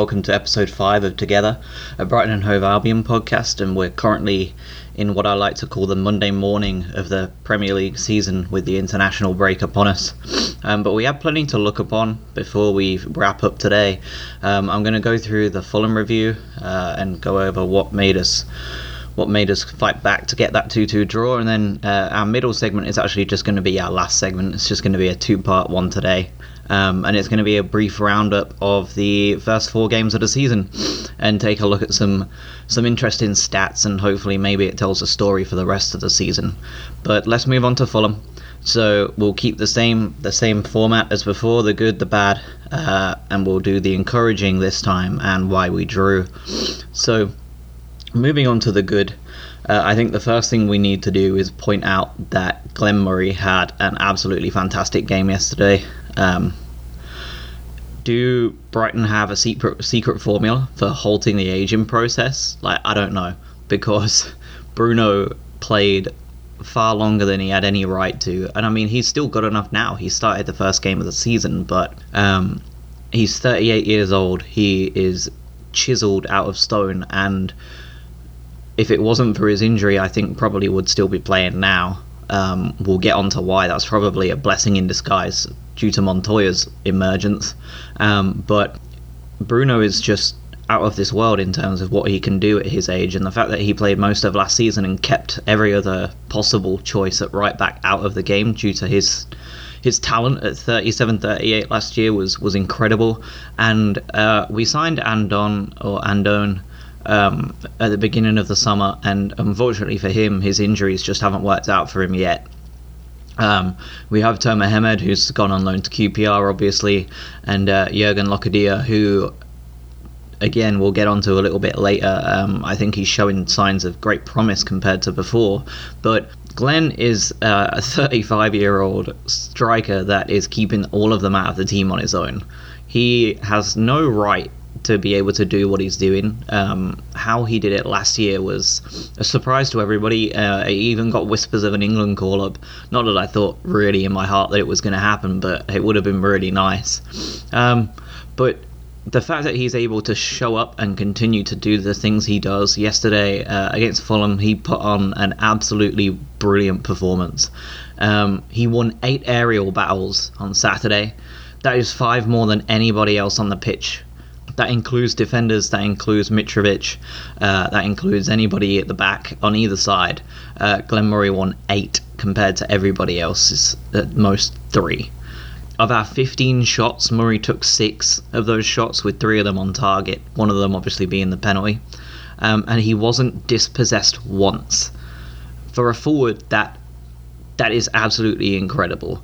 Welcome to episode 5 of Together, a Brighton and Hove Albion podcast, and we're currently in what I like to call the Monday morning of the Premier League season with the international break upon us. Um, but we have plenty to look upon before we wrap up today. Um, I'm going to go through the Fulham review uh, and go over what made us what made us fight back to get that 2-2 draw and then uh, our middle segment is actually just going to be our last segment it's just going to be a two part one today um, and it's going to be a brief roundup of the first four games of the season and take a look at some some interesting stats and hopefully maybe it tells a story for the rest of the season. But let's move on to Fulham. So we'll keep the same the same format as before: the good, the bad, uh, and we'll do the encouraging this time and why we drew. So moving on to the good. Uh, I think the first thing we need to do is point out that Glenn Murray had an absolutely fantastic game yesterday. Um, do Brighton have a secret secret formula for halting the aging process? Like I don't know because Bruno played far longer than he had any right to, and I mean he's still good enough now. He started the first game of the season, but um, he's 38 years old. He is chiseled out of stone, and if it wasn't for his injury, I think probably would still be playing now. Um, we'll get on to why that's probably a blessing in disguise due to Montoya's emergence. Um, but Bruno is just out of this world in terms of what he can do at his age, and the fact that he played most of last season and kept every other possible choice at right back out of the game due to his his talent at 37 38 last year was was incredible and uh, we signed Andon or Andone um, at the beginning of the summer, and unfortunately for him, his injuries just haven't worked out for him yet. Um, we have Tomer Hemed, who's gone on loan to QPR, obviously, and uh, Jurgen Locadia, who, again, we'll get onto a little bit later. Um, I think he's showing signs of great promise compared to before. But Glenn is uh, a 35 year old striker that is keeping all of them out of the team on his own. He has no right to be able to do what he's doing. Um, how he did it last year was a surprise to everybody. Uh, he even got whispers of an England call up. Not that I thought really in my heart that it was going to happen, but it would have been really nice. Um, but the fact that he's able to show up and continue to do the things he does yesterday uh, against Fulham, he put on an absolutely brilliant performance. Um, he won eight aerial battles on Saturday. That is five more than anybody else on the pitch that includes defenders, that includes Mitrovic, uh, that includes anybody at the back on either side. Uh, Glenn Murray won eight compared to everybody else's at most three. Of our 15 shots, Murray took six of those shots, with three of them on target, one of them obviously being the penalty. Um, and he wasn't dispossessed once. For a forward, that that is absolutely incredible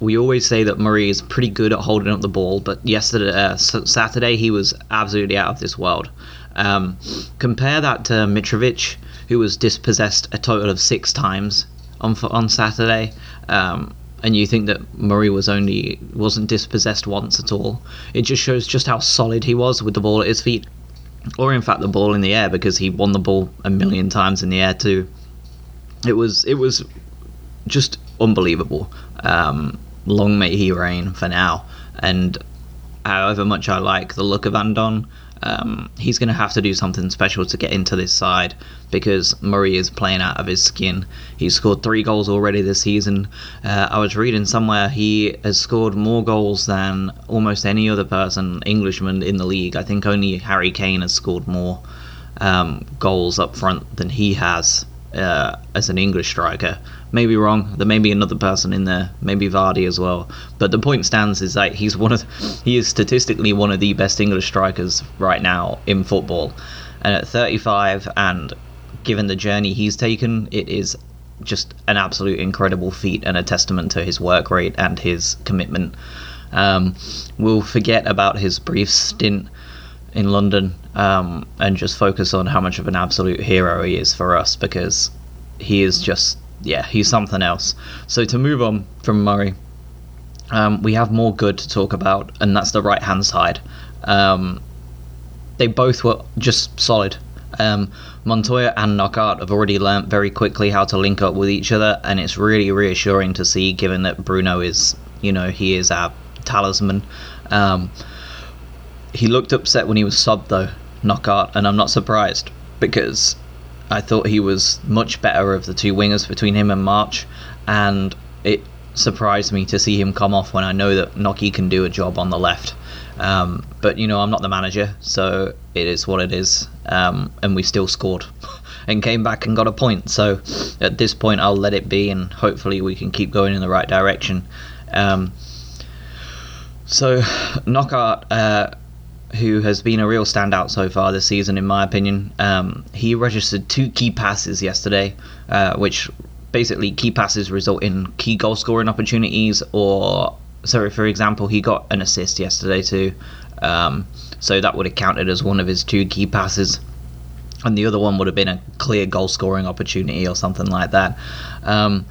we always say that Murray is pretty good at holding up the ball, but yesterday, uh, Saturday, he was absolutely out of this world. Um, compare that to Mitrovic, who was dispossessed a total of six times on on Saturday, um, and you think that Murray was only wasn't dispossessed once at all. It just shows just how solid he was with the ball at his feet, or in fact the ball in the air because he won the ball a million times in the air too. It was it was just unbelievable. Um, long may he reign for now. And however much I like the look of Andon, um, he's going to have to do something special to get into this side because Murray is playing out of his skin. He's scored three goals already this season. Uh, I was reading somewhere he has scored more goals than almost any other person, Englishman, in the league. I think only Harry Kane has scored more um, goals up front than he has uh, as an English striker. Maybe wrong. There may be another person in there, maybe Vardy as well. But the point stands is that he's one of, he is statistically one of the best English strikers right now in football. And at 35, and given the journey he's taken, it is just an absolute incredible feat and a testament to his work rate and his commitment. Um, we'll forget about his brief stint in London um, and just focus on how much of an absolute hero he is for us because he is just yeah he's something else. So to move on from Murray, um, we have more good to talk about, and that's the right hand side. Um, they both were just solid. Um, Montoya and Knockaert have already learnt very quickly how to link up with each other, and it's really reassuring to see, given that Bruno is, you know, he is our talisman. Um, he looked upset when he was subbed though, Knockaert, and I'm not surprised because I thought he was much better of the two wingers between him and March, and it surprised me to see him come off when I know that Nocky can do a job on the left. Um, but you know, I'm not the manager, so it is what it is. Um, and we still scored and came back and got a point. So at this point, I'll let it be, and hopefully we can keep going in the right direction. Um, so Knockaert, uh, who has been a real standout so far this season, in my opinion, um, he registered two key passes yesterday, uh, which basically key passes result in key goal scoring opportunities or so for example he got an assist yesterday too. Um, so that would have counted as one of his two key passes. And the other one would have been a clear goal scoring opportunity or something like that. Um,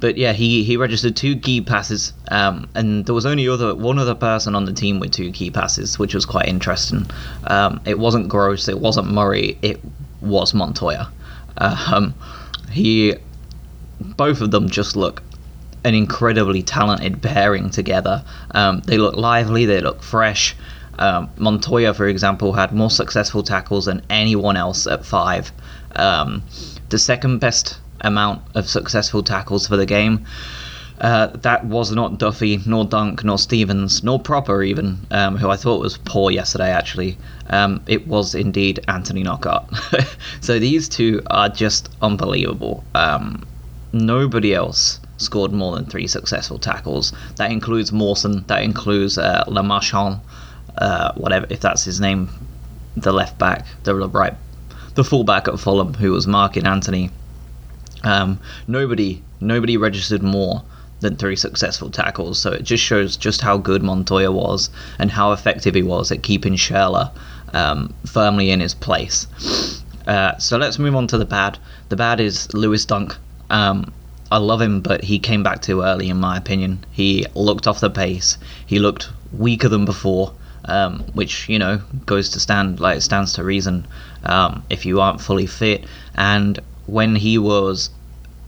but yeah, he, he registered two key passes, um, and there was only other one other person on the team with two key passes, which was quite interesting. Um, it wasn't Gross, it wasn't Murray, it was Montoya. Um, he both of them just look an incredibly talented pairing together. Um, they look lively, they look fresh. Um, Montoya, for example, had more successful tackles than anyone else at five. Um, the second best amount of successful tackles for the game. Uh, that was not Duffy, nor Dunk, nor Stevens, nor Pröpper even, um, who I thought was poor yesterday. Actually, um, it was indeed Anthony Knockaert. so these two are just unbelievable. Um, nobody else scored more than three successful tackles. That includes Mawson. That includes uh, Le Marchand, uh, whatever if that's his name, the left back, the right, the fullback at Fulham who was marking Anthony. Um, nobody, nobody registered more than three successful tackles. So it just shows just how good Montoya was and how effective he was at keeping Schürrle um, firmly in his place. Uh, so let's move on to the bad. The bad is Lewis Dunk. Um, I love him, but he came back too early, in my opinion. He looked off the pace. He looked weaker than before, um, which you know goes to stand like stands to reason um, if you aren't fully fit. And when he was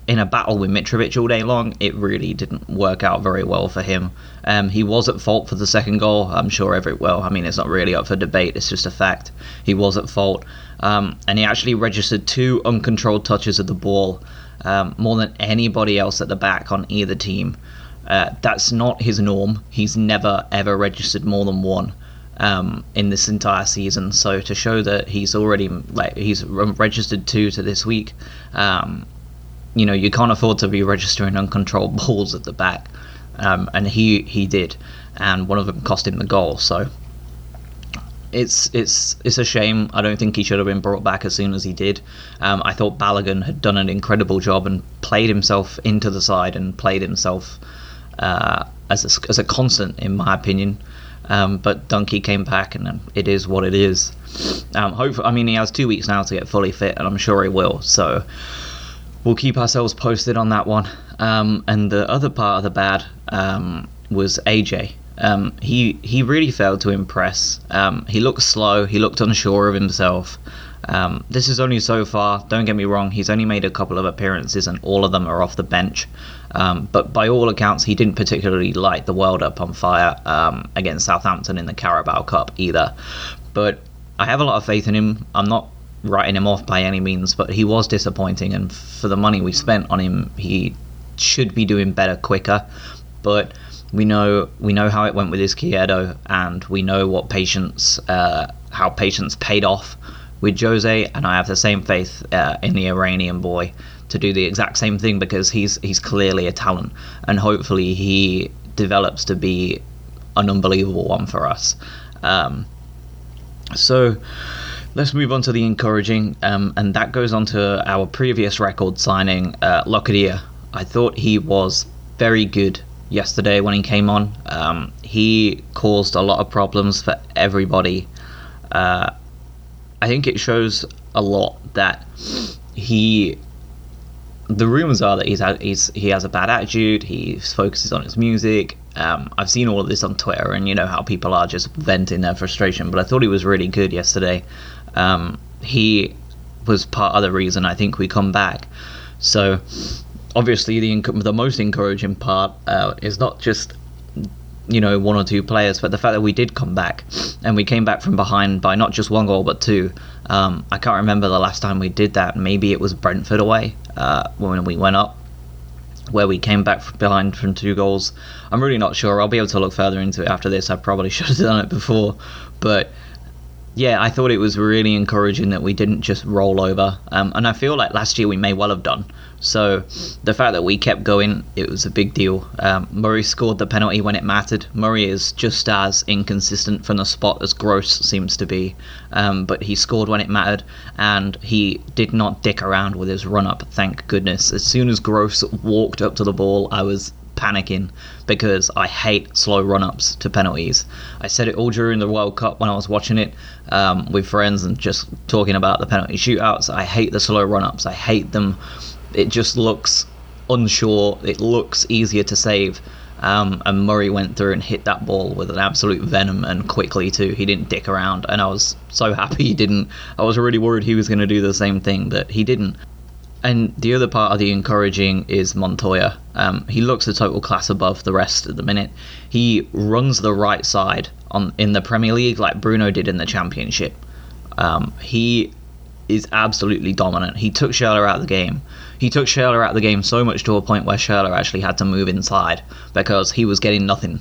in a battle with Mitrovic all day long, it really didn't work out very well for him. Um, he was at fault for the second goal. I'm sure every well, I mean, it's not really up for debate. It's just a fact. He was at fault, um, and he actually registered two uncontrolled touches of the ball um, more than anybody else at the back on either team. Uh, that's not his norm. He's never ever registered more than one um, in this entire season. So to show that he's already like he's registered two to this week, um, you know you can't afford to be registering uncontrolled balls at the back, um, and he he did, and one of them cost him the goal. So it's it's it's a shame. I don't think he should have been brought back as soon as he did. Um, I thought Balogun had done an incredible job and played himself into the side and played himself uh, as a, as a constant, in my opinion. Um, but Dunkey came back, and it is what it is. Um, hopefully, I mean, he has two weeks now to get fully fit, and I'm sure he will. So we'll keep ourselves posted on that one. Um, and the other part of the bad um, was AJ. Um, he he really failed to impress. Um, he looked slow. He looked unsure of himself. Um, this is only so far. Don't get me wrong. He's only made a couple of appearances, and all of them are off the bench. Um, but by all accounts, he didn't particularly light the world up on fire um, against Southampton in the Carabao Cup either. But I have a lot of faith in him. I'm not writing him off by any means, but he was disappointing, and for the money we spent on him, he should be doing better quicker. But we know we know how it went with Izquierdo, and we know what patience, uh, how patience paid off with Jose, and I have the same faith uh, in the Iranian boy to do the exact same thing because he's he's clearly a talent, and hopefully he develops to be an unbelievable one for us. Um, so let's move on to the encouraging, um, and that goes on to our previous record signing, uh, Locadia. I thought he was very good yesterday when he came on. Um, he caused a lot of problems for everybody. Uh, I think it shows a lot that he. The rumors are that he's, he's he has a bad attitude. He focuses on his music. Um, I've seen all of this on Twitter, and you know how people are just venting their frustration. But I thought he was really good yesterday. Um, he was part of the reason I think we come back. So obviously the the most encouraging part uh, is not just you know, one or two players, but the fact that we did come back and we came back from behind by not just one goal but two. Um, I can't remember the last time we did that. Maybe it was Brentford away uh, when we went up, where we came back behind from two goals. I'm really not sure. I'll be able to look further into it after this. I probably should have done it before, but yeah, I thought it was really encouraging that we didn't just roll over. Um, and I feel like last year we may well have done. So the fact that we kept going, it was a big deal. Um, Murray scored the penalty when it mattered. Murray is just as inconsistent from the spot as Gross seems to be, um, but he scored when it mattered, and he did not dick around with his run up. Thank goodness. As soon as Gross walked up to the ball, I was panicking because I hate slow run ups to penalties. I said it all during the World Cup when I was watching it um, with friends and just talking about the penalty shootouts. I hate the slow run ups. I hate them it just looks unsure. It looks easier to save. Um, and Murray went through and hit that ball with an absolute venom and quickly too. He didn't dick around, and I was so happy he didn't. I was really worried he was going to do the same thing, but he didn't. And the other part of the encouraging is Montoya. Um, he looks a total class above the rest at the minute. He runs the right side on in the Premier League like Bruno did in the Championship. Um, he is absolutely dominant. He took Schürrle out of the game. He took Schürrle out of the game so much to a point where Schürrle actually had to move inside because he was getting nothing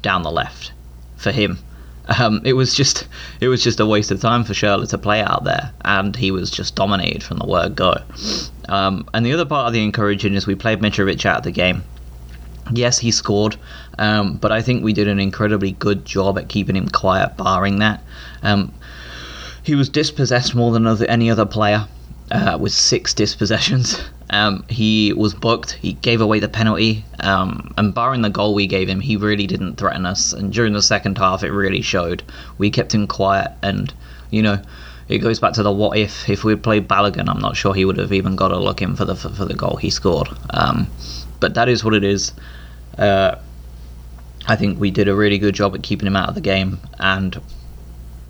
down the left for him. Um, it was just it was just a waste of time for Schürrle to play out there, and he was just dominated from the word go. Um, and the other part of the encouraging is we played Mitrovic out of the game. Yes, he scored, um, but I think we did an incredibly good job at keeping him quiet, barring that. Um, he was dispossessed more than other, any other player, uh, with six dispossessions. Um, he was booked. He gave away the penalty, um, and barring the goal we gave him, he really didn't threaten us. And during the second half, it really showed. We kept him quiet, and you know, it goes back to the what if. If we had played Balogun, I'm not sure he would have even got a look in for the for, for the goal he scored. Um, but that is what it is. Uh, I think we did a really good job at keeping him out of the game, and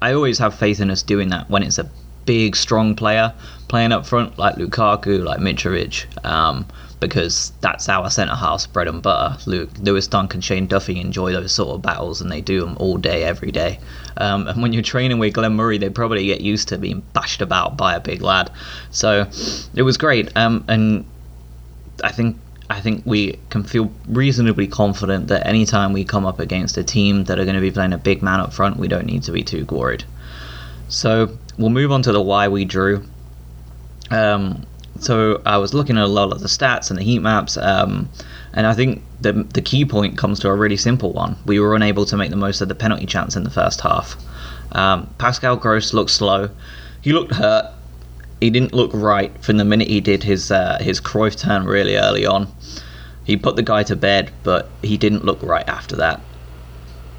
I always have faith in us doing that when it's a big, strong player playing up front, like Lukaku, like Mitrovic, um, because that's our centre half's bread and butter. Luke, Lewis Dunk, Shane Duffy enjoy those sort of battles, and they do them all day, every day. Um, and when you're training with Glenn Murray, they probably get used to being bashed about by a big lad. So it was great, um, and I think I think we can feel reasonably confident that anytime we come up against a team that are going to be playing a big man up front, we don't need to be too worried. So we'll move on to the why we drew. Um, so I was looking at a lot of the stats and the heat maps, um, and I think the the key point comes to a really simple one. We were unable to make the most of the penalty chance in the first half. Um, Pascal Gross looked slow. He looked hurt he didn't look right from the minute he did his uh, his Cruyff turn really early on. He put the guy to bed, but he didn't look right after that.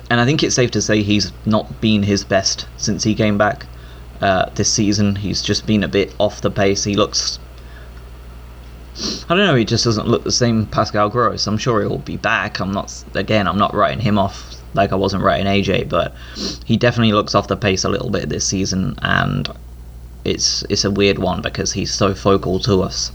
And I think it's safe to say he's not been his best since he came back uh, this season. He's just been a bit off the pace. He looks. I don't know. He just doesn't look the same Pascal Gross. I'm sure he'll be back. I'm not. Again, I'm not writing him off like I wasn't writing AJ, but he definitely looks off the pace a little bit this season, and it's it's a weird one because he's so focal to us.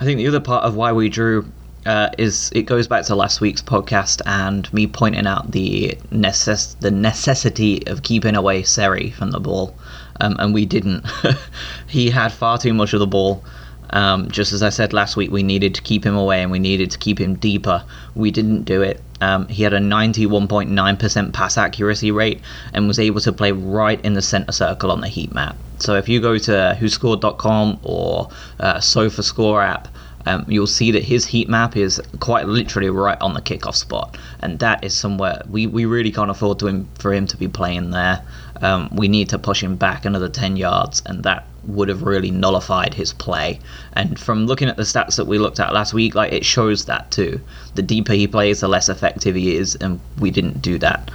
I think the other part of why we drew uh, is it goes back to last week's podcast and me pointing out the necess- the necessity of keeping away Seri from the ball, um, and we didn't. he had far too much of the ball. Um, just as I said last week, we needed to keep him away and we needed to keep him deeper. We didn't do it. Um, he had a 91.9% pass accuracy rate and was able to play right in the center circle on the heat map. So if you go to whoscored.com or uh, SofaScore app, um, you'll see that his heat map is quite literally right on the kickoff spot, and that is somewhere we, we really can't afford to him for him to be playing there. Um, we need to push him back another 10 yards, and that would have really nullified his play. And from looking at the stats that we looked at last week, like it shows that too. The deeper he plays, the less effective he is, and we didn't do that.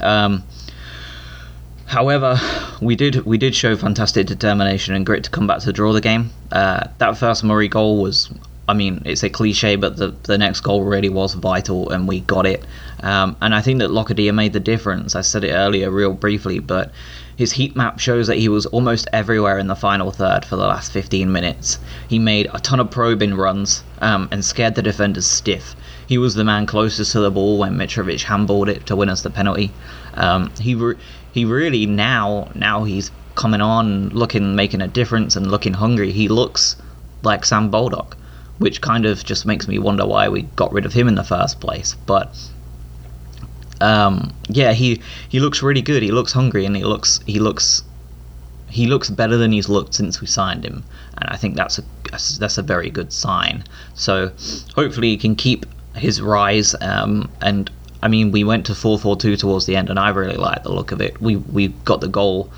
Um, However, we did we did show fantastic determination and grit to come back to draw the game. Uh, that first Murray goal was, I mean, it's a cliche, but the the next goal really was vital, and we got it. Um, and I think that Locadia made the difference. I said it earlier, real briefly, but his heat map shows that he was almost everywhere in the final third for the last 15 minutes. He made a ton of probing runs um, and scared the defenders stiff. He was the man closest to the ball when Mitrovic handballed it to win us the penalty. Um, he re- he really now now he's coming on, looking, making a difference, and looking hungry. He looks like Sam Baldock, which kind of just makes me wonder why we got rid of him in the first place. But um, yeah, he he looks really good. He looks hungry, and he looks he looks he looks better than he's looked since we signed him, and I think that's a that's a very good sign. So hopefully he can keep his rise. Um, and I mean, we went to four four two towards the end, and I really like the look of it. We we got the goal,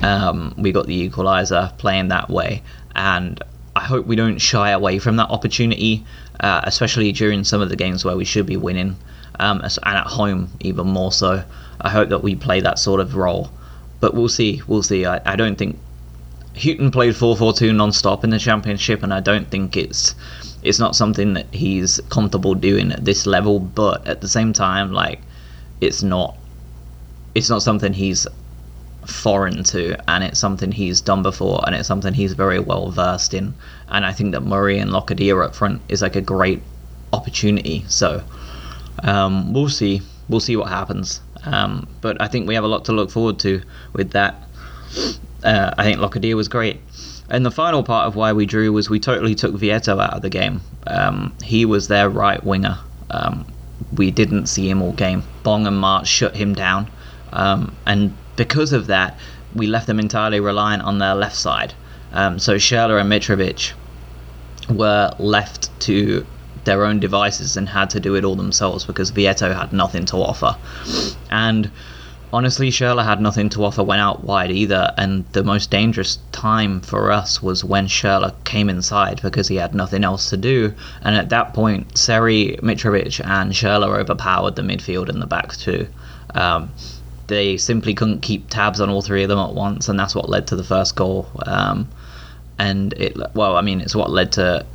um, we got the equaliser playing that way, and I hope we don't shy away from that opportunity, uh, especially during some of the games where we should be winning, um, and at home even more so. I hope that we play that sort of role, but we'll see. We'll see. I, I don't think Hughton played 4-4-2 non-stop in the championship, and I don't think it's it's not something that he's comfortable doing at this level. But at the same time, like it's not it's not something he's foreign to, and it's something he's done before, and it's something he's very well versed in. And I think that Murray and Lockadillo up front is like a great opportunity. So um, we'll see. We'll see what happens. Um, but I think we have a lot to look forward to with that. Uh, I think Lockadillo was great. And the final part of why we drew was we totally took Vietto out of the game. Um, he was their right winger. Um, we didn't see him all game. Bong and March shut him down. Um, and because of that, we left them entirely reliant on their left side. Um, so Schürrle and Mitrovic were left to their own devices and had to do it all themselves because Vietto had nothing to offer. And honestly, Schürrle had nothing to offer when out wide either, and the most dangerous time for us was when Schürrle came inside because he had nothing else to do, and at that point, Seri, Mitrovic, and Schürrle overpowered the midfield and the back too. Um, they simply couldn't keep tabs on all three of them at once, and that's what led to the first goal. Um, and it, well, I mean, it's what led to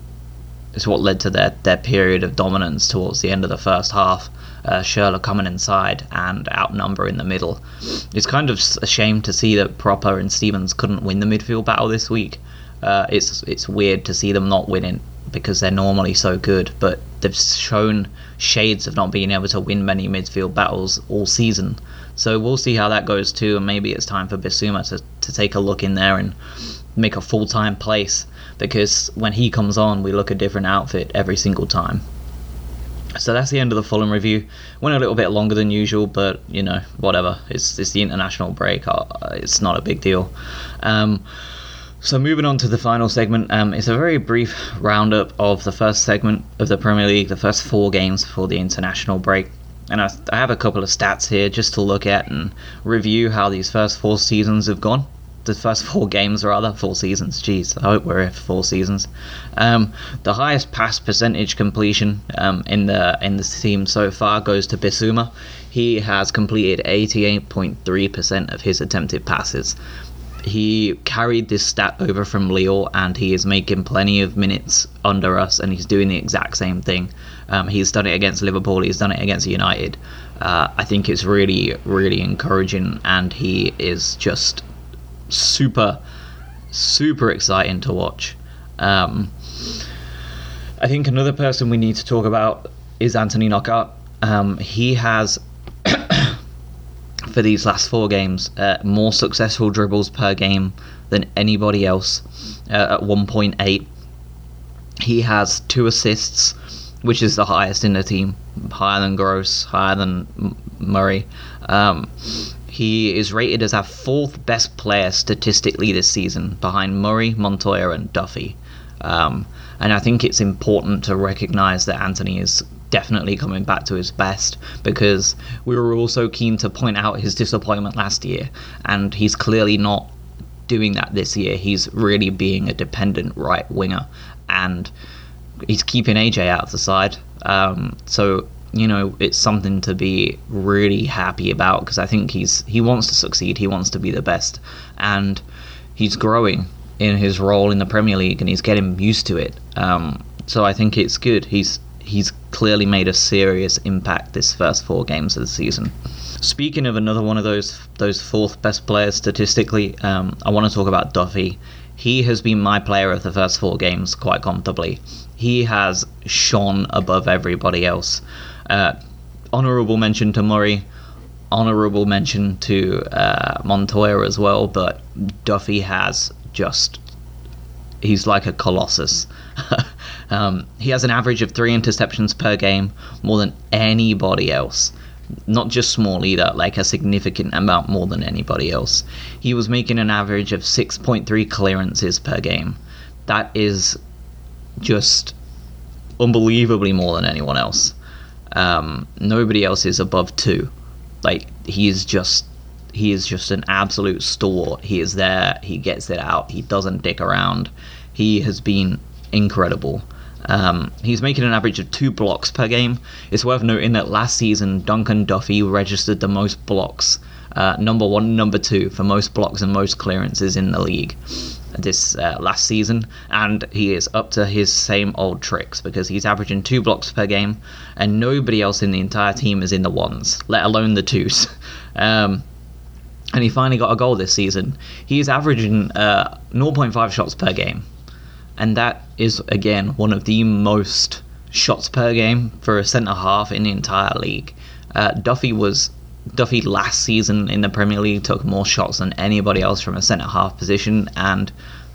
it's what led to their, their period of dominance towards the end of the first half uh, coming inside and outnumber in the middle. It's kind of a shame to see that Pröpper and Stevens couldn't win the midfield battle this week. Uh, it's it's weird to see them not winning because they're normally so good, but they've shown shades of not being able to win many midfield battles all season. So we'll see how that goes too, and maybe it's time for Bissouma to, to take a look in there and make a full time place because when he comes on, we look a different outfit every single time. So that's the end of the Fulham review. Went a little bit longer than usual, but you know, whatever. It's it's the international break. Uh, it's not a big deal. Um, so moving on to the final segment, um, it's a very brief roundup of the first segment of the Premier League, the first four games before the international break. And I, I have a couple of stats here just to look at and review how these first four seasons have gone the first four games rather, four seasons. Jeez, I hope we're here for four seasons. Um, the highest pass percentage completion um, in the in the team so far goes to Bissouma. He has completed 88.3% of his attempted passes. He carried this stat over from Lille, and he is making plenty of minutes under us, and he's doing the exact same thing. Um, he's done it against Liverpool. He's done it against United. Uh, I think it's really, really encouraging, and he is just super, super exciting to watch. Um, I think another person we need to talk about is Anthony Knockaert. Um, he has, for these last four games, uh, more successful dribbles per game than anybody else uh, at 1.8. He has two assists, which is the highest in the team, higher than Gross, higher than Murray. Um, he is rated as our fourth best player statistically this season, behind Murray, Montoya, and Duffy. Um, and I think it's important to recognise that Anthony is definitely coming back to his best because we were also keen to point out his disappointment last year, and he's clearly not doing that this year. He's really being a dependent right winger, and he's keeping AJ out of the side. Um, so you know, it's something to be really happy about because I think he's he wants to succeed. He wants to be the best, and he's growing in his role in the Premier League and he's getting used to it. Um, so I think it's good. He's he's clearly made a serious impact this first four games of the season. Speaking of another one of those those fourth best players statistically, um, I want to talk about Duffy. He has been my player of the first four games quite comfortably he has shone above everybody else. Uh, honorable mention to Murray, honorable mention to uh, Montoya as well, but Duffy has just. He's like a colossus. um, he has an average of three interceptions per game, more than anybody else. Not just small either, like a significant amount more than anybody else. He was making an average of 6.3 clearances per game. That is just unbelievably more than anyone else. Um, nobody else is above two. Like he is just he is just an absolute stalwart. He is there. He gets it out. He doesn't dick around. He has been incredible. Um, he's making an average of two blocks per game. It's worth noting that last season Dunk and Duffy registered the most blocks, uh, number one, number two for most blocks and most clearances in the league this uh, last season, and he is up to his same old tricks because he's averaging two blocks per game, and nobody else in the entire team is in the ones, let alone the twos. um, and he finally got a goal this season. He is averaging uh, 0.5 shots per game, and that is again one of the most shots per game for a centre half in the entire league. Uh, Duffy was Duffy last season in the Premier League took more shots than anybody else from a centre half position, and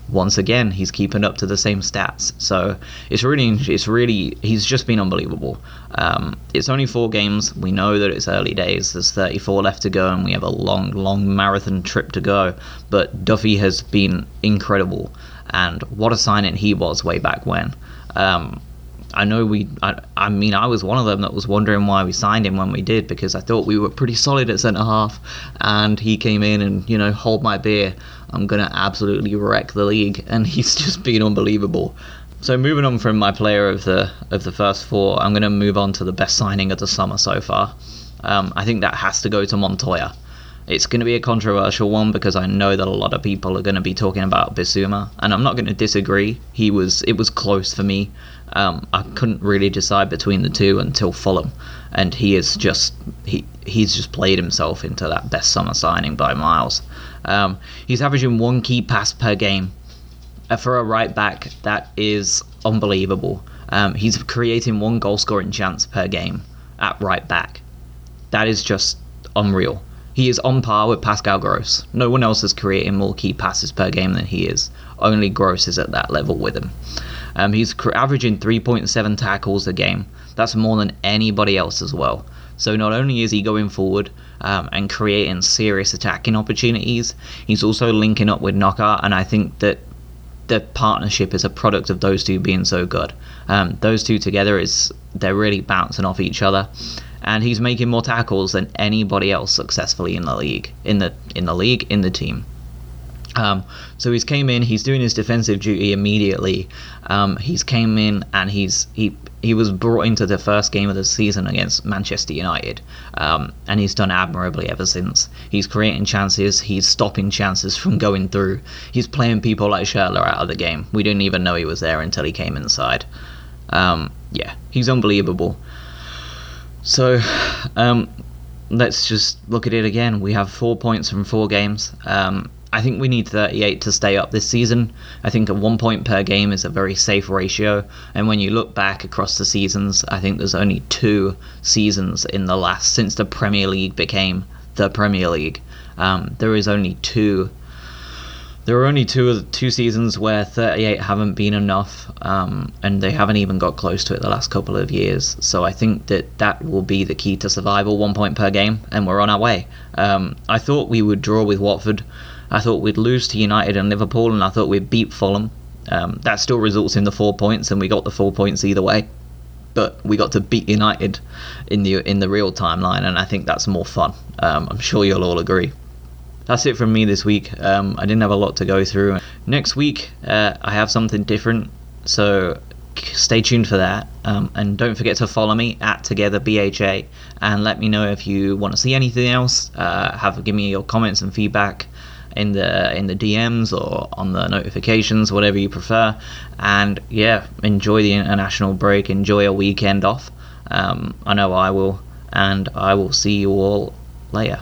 once again he's keeping up to the same stats. So it's really, it's really, he's just been unbelievable. Um, it's only four games. We know that it's early days. There's 34 left to go, and we have a long, long marathon trip to go. But Duffy has been incredible, and what a signing he was way back when. Um, I know we. I, I, mean, I was one of them that was wondering why we signed him when we did because I thought we were pretty solid at centre half, and he came in and you know hold my beer. I'm gonna absolutely wreck the league, and he's just been unbelievable. So moving on from my player of the of the first four, I'm gonna move on to the best signing of the summer so far. Um, I think that has to go to Montoya. It's going to be a controversial one because I know that a lot of people are going to be talking about Bissouma, and I'm not going to disagree. He was it was close for me. Um, I couldn't really decide between the two until Fulham, and he is just he he's just played himself into that best summer signing by miles. Um, he's averaging one key pass per game. Uh, for a right back, that is unbelievable. Um, he's creating one goal scoring chance per game at right back. That is just unreal. He is on par with Pascal Gross. No one else is creating more key passes per game than he is. Only Gross is at that level with him. Um, he's averaging 3.7 tackles a game. That's more than anybody else as well. So not only is he going forward um, and creating serious attacking opportunities, he's also linking up with Knockaert, and I think that the partnership is a product of those two being so good. Um, those two together is they're really bouncing off each other and he's making more tackles than anybody else successfully in the league, in the in the league, in the team. Um, so he's came in, he's doing his defensive duty immediately. Um, he's came in and he's he he was brought into the first game of the season against Manchester United, um, and he's done admirably ever since. He's creating chances, he's stopping chances from going through. He's playing people like Schürrle out of the game. We didn't even know he was there until he came inside. Um, yeah, he's unbelievable. So, um, let's just look at it again. We have four points from four games. Um, I think we need 38 to stay up this season. I think a one point per game is a very safe ratio. And when you look back across the seasons, I think there's only two seasons in the last since the Premier League became the Premier League. Um, there is only two there are only two two seasons where 38 haven't been enough, um, and they haven't even got close to it the last couple of years. So I think that that will be the key to survival, one point per game, and we're on our way. Um, I thought we would draw with Watford. I thought we'd lose to United and Liverpool, and I thought we'd beat Fulham. Um, that still results in the four points, and we got the four points either way. But we got to beat United in the in the real timeline, and I think that's more fun. Um, I'm sure you'll all agree that's it from me this week. Um, I didn't have a lot to go through. Next week, uh, I have something different, so stay tuned for that. Um, and don't forget to follow me at Together BHA and let me know if you want to see anything else. Uh, have give me your comments and feedback in the in the DMs or on the notifications, whatever you prefer. And yeah, enjoy the international break. Enjoy a weekend off. Um, I know I will, and I will see you all later.